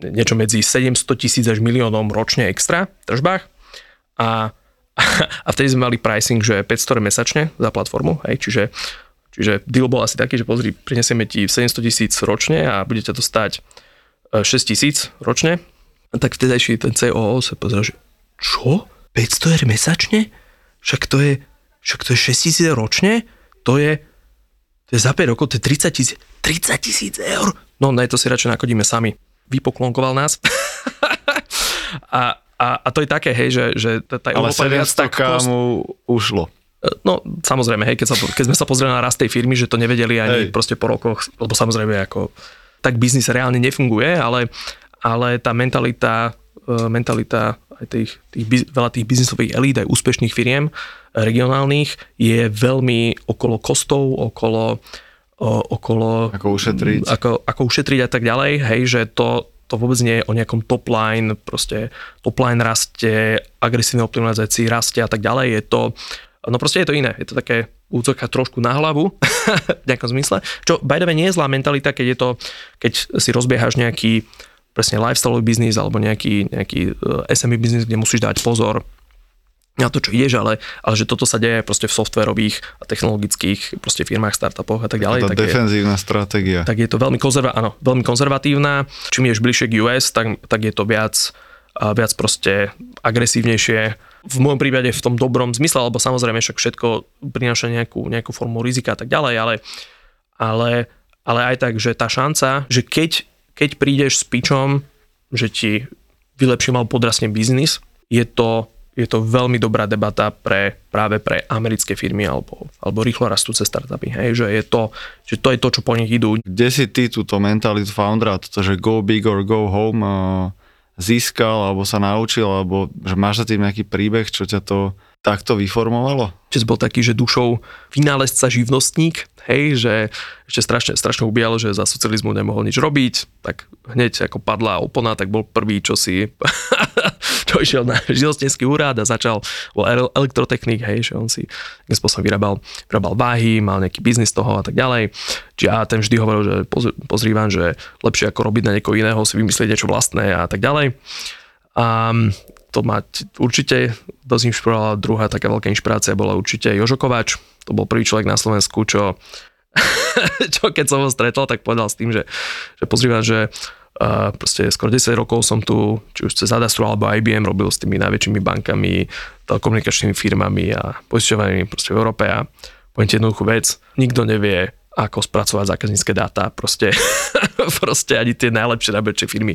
niečo medzi 700 tisíc až miliónom ročne extra v tržbách a a vtedy sme mali pricing, že 500 mesačne za platformu, hej, čiže, čiže deal bol asi taký, že pozri, prinesieme ti 700 tisíc ročne a bude ťa to stať 6 e, tisíc ročne. Tak vtedajší ten COO sa pozrel, že čo? 500 eur mesačne? Však to je, však to je 6 tisíc ročne? To je, to je za 5 rokov, to je 30 tisíc, 30 tisíc eur? No ne, to si radšej nakodíme sami. Vypoklonkoval nás. a, a, a to je také, hej, že, že tá Ale Európa viac tak... mu ušlo. No, samozrejme, hej, keď, sa, keď sme sa pozreli na rast tej firmy, že to nevedeli ani hej. proste po rokoch, lebo samozrejme ako tak biznis reálne nefunguje, ale, ale tá mentalita, e, mentalita aj tých, tých, veľa tých biznisových elít, aj úspešných firiem regionálnych je veľmi okolo kostov, okolo okolo... Ako ušetriť. Ako, ako ušetriť a tak ďalej, hej, že to, to vôbec nie je o nejakom top line, proste top line rastie, agresívne optimalizácii rastie a tak ďalej. Je to, no proste je to iné. Je to také útoka trošku na hlavu v nejakom zmysle. Čo by the way, nie je zlá mentalita, keď je to, keď si rozbiehaš nejaký presne lifestyle biznis alebo nejaký, nejaký eh, SME biznis, kde musíš dať pozor na to, čo ideš, ale, ale že toto sa deje proste v softverových a technologických proste firmách, startupoch a tak ďalej. Tá tak defenzívna je, stratégia. Tak je to veľmi, konzerva, áno, veľmi konzervatívna. Čím ješ bližšie k US, tak, tak je to viac, viac proste agresívnejšie. V môjom prípade v tom dobrom zmysle, lebo samozrejme však všetko prináša nejakú, nejakú formu rizika a tak ďalej, ale, ale, ale aj tak, že tá šanca, že keď, keď prídeš s pičom, že ti vylepší mal podrastne biznis, je to je to veľmi dobrá debata pre, práve pre americké firmy alebo, alebo rýchlo rastúce startupy. Hej, že, je to, že to je to, čo po nich idú. Kde si ty túto mentalitu foundera, toto, že go big or go home uh, získal alebo sa naučil, alebo že máš za tým nejaký príbeh, čo ťa to takto vyformovalo? Čiže bol taký, že dušou vynálezca, živnostník, hej, že ešte strašne, strašne ubíjalo, že za socializmu nemohol nič robiť, tak hneď ako padla opona, tak bol prvý, čo si čo išiel na živnostenský úrad a začal, bol elektrotechnik, hej, že on si nejakým spôsobom vyrábal, vyrábal váhy, mal nejaký biznis toho a tak ďalej. Čiže a ten vždy hovoril, že pozri že lepšie ako robiť na niekoho iného, si vymyslieť niečo vlastné a tak ďalej. A to ma určite dosť inšpirovala. Druhá taká veľká inšpirácia bola určite Jožo. To bol prvý človek na Slovensku, čo, čo keď som ho stretol, tak povedal s tým, že, že pozrývam, že proste skoro 10 rokov som tu, či už cez Adastru alebo IBM robil s tými najväčšími bankami, telekomunikačnými firmami a poisťovanými proste v Európe a poviem ti jednoduchú vec, nikto nevie, ako spracovať zákaznícke dáta. Proste, proste ani tie najlepšie, najlepšie firmy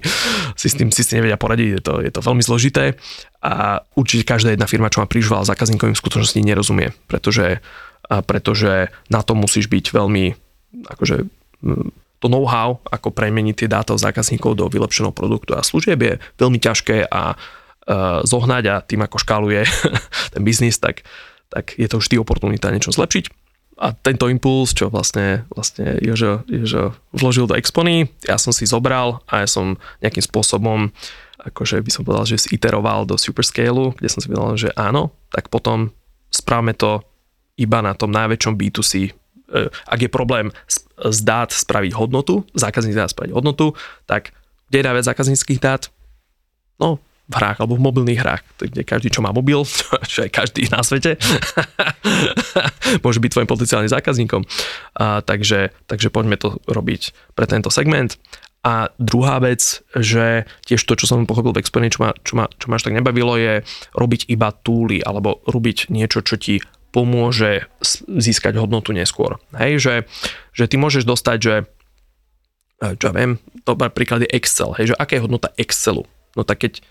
si s tým si s tým nevedia poradiť. Je to, je to veľmi zložité a určite každá jedna firma, čo má prížval zákazníkovým v skutočnosti nerozumie, pretože, pretože na to musíš byť veľmi akože to know-how, ako premeniť tie dáta zákazníkov do vylepšeného produktu a služieb je veľmi ťažké a zohnať a tým ako škáluje ten biznis, tak, tak je to vždy oportunita niečo zlepšiť a tento impuls, čo vlastne, vlastne Jožo, Jožo vložil do Expony, ja som si zobral a ja som nejakým spôsobom, akože by som povedal, že iteroval do Superscale, kde som si povedal, že áno, tak potom správame to iba na tom najväčšom B2C. E, ak je problém z dát spraviť hodnotu, zákazník dát spraviť hodnotu, tak kde je najviac zákazníckých dát? No, v hrách alebo v mobilných hrách, kde každý, čo má mobil, čo aj každý na svete, môže byť tvojim potenciálnym zákazníkom. A, takže, takže poďme to robiť pre tento segment. A druhá vec, že tiež to, čo som pochopil v Experience, čo ma, čo, ma, čo ma až tak nebavilo, je robiť iba túly alebo robiť niečo, čo ti pomôže získať hodnotu neskôr. Hej, že, že ty môžeš dostať, že čo ja viem, dobrý príklad je Excel, hej, že aká je hodnota Excelu. No tak keď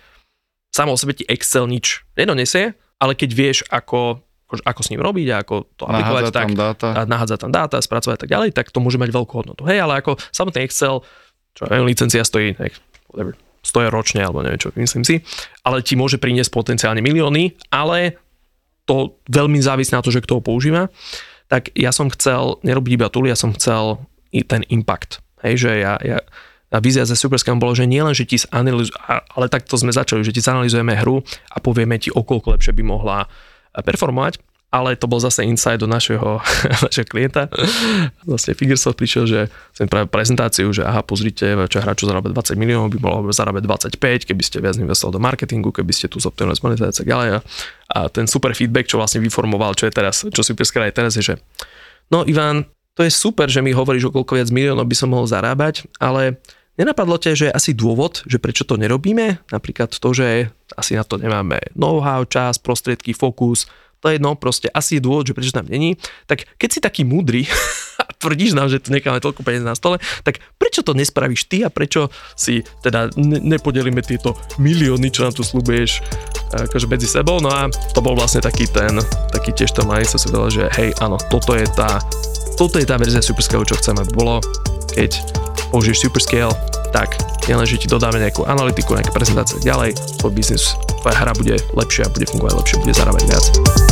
samo o sebe ti Excel nič nedonesie, ale keď vieš, ako, ako s ním robiť a ako to aplikovať, tak tam dáta. a nahádzať tam dáta, spracovať a tak ďalej, tak to môže mať veľkú hodnotu. Hej, ale ako samotný Excel, čo neviem, licencia stojí, nech, whatever, stojí ročne, alebo neviem čo, myslím si, ale ti môže priniesť potenciálne milióny, ale to veľmi závisí na to, že kto ho používa. Tak ja som chcel nerobiť iba tool, ja som chcel i ten impact. Hej, že ja, ja a vízia ze Superscam bolo, že nielen, že ti zanaliz, ale takto sme začali, že ti zanalizujeme hru a povieme ti, okolko lepšie by mohla eh, performovať, ale to bol zase insight do našeho, našeho klienta. Vlastne Figuresoft prišiel, že som práve prezentáciu, že aha, pozrite, čo hra, čo zarába 20 miliónov, by mohlo zarábať 25, keby ste viac investovali do marketingu, keby ste tu zoptimalizovali monetizáciu a ďalej. A ten super feedback, čo vlastne vyformoval, čo je teraz, čo si aj teraz, je, že no Ivan, to je super, že mi hovoríš, o koľko viac miliónov by som mohol zarábať, ale Nenapadlo ťa, že je asi dôvod, že prečo to nerobíme? Napríklad to, že asi na to nemáme know-how, čas, prostriedky, fokus, to je jedno, proste asi je dôvod, že prečo tam není. Tak keď si taký múdry a tvrdíš nám, že tu necháme toľko peniaz na stole, tak prečo to nespravíš ty a prečo si teda ne- nepodelíme tieto milióny, čo nám tu slúbuješ akože medzi sebou. No a to bol vlastne taký ten, taký tiež to mindset si vedel, že hej, áno, toto je tá, toto je tá verzia Superscale, čo chceme, bolo, keď použiješ Superscale, tak nielen, že ti dodáme nejakú analytiku, nejaké prezentácie ďalej, tvoj biznis, tvoja hra bude lepšia, bude fungovať lepšie, bude zarábať viac.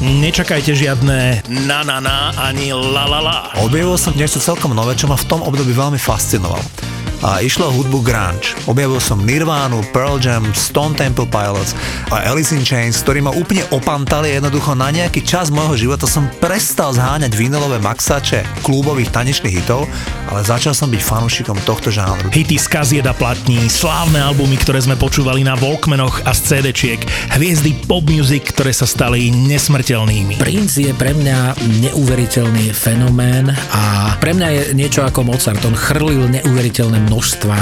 Nečakajte žiadne na na na ani la la la. Objavil som niečo celkom nové, čo ma v tom období veľmi fascinovalo a išlo o hudbu grunge. Objavil som Nirvánu, Pearl Jam, Stone Temple Pilots a Alice in Chains, ktorí ma úplne opantali jednoducho na nejaký čas môjho života som prestal zháňať vinylové maxače klubových tanečných hitov, ale začal som byť fanúšikom tohto žánru. Hity z kazieda platní, slávne albumy, ktoré sme počúvali na Walkmanoch a z CD-čiek, hviezdy pop music, ktoré sa stali nesmrteľnými. Prince je pre mňa neuveriteľný fenomén a pre mňa je niečo ako Mozart. On chrlil neuveriteľné množstva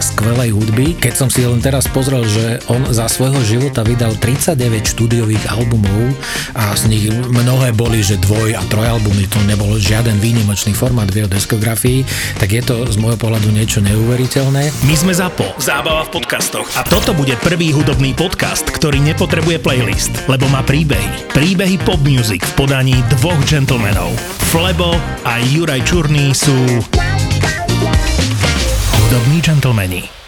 skvelej hudby. Keď som si len teraz pozrel, že on za svojho života vydal 39 štúdiových albumov a z nich mnohé boli, že dvoj a trojalbumy, to nebol žiaden výnimočný formát v jeho diskografii, tak je to z môjho pohľadu niečo neuveriteľné. My sme ZAPO, zábava v podcastoch. A toto bude prvý hudobný podcast, ktorý nepotrebuje playlist, lebo má príbehy. Príbehy pop music v podaní dvoch gentlemanov. Flebo a Juraj Čurný sú Hudobní džentlmeni.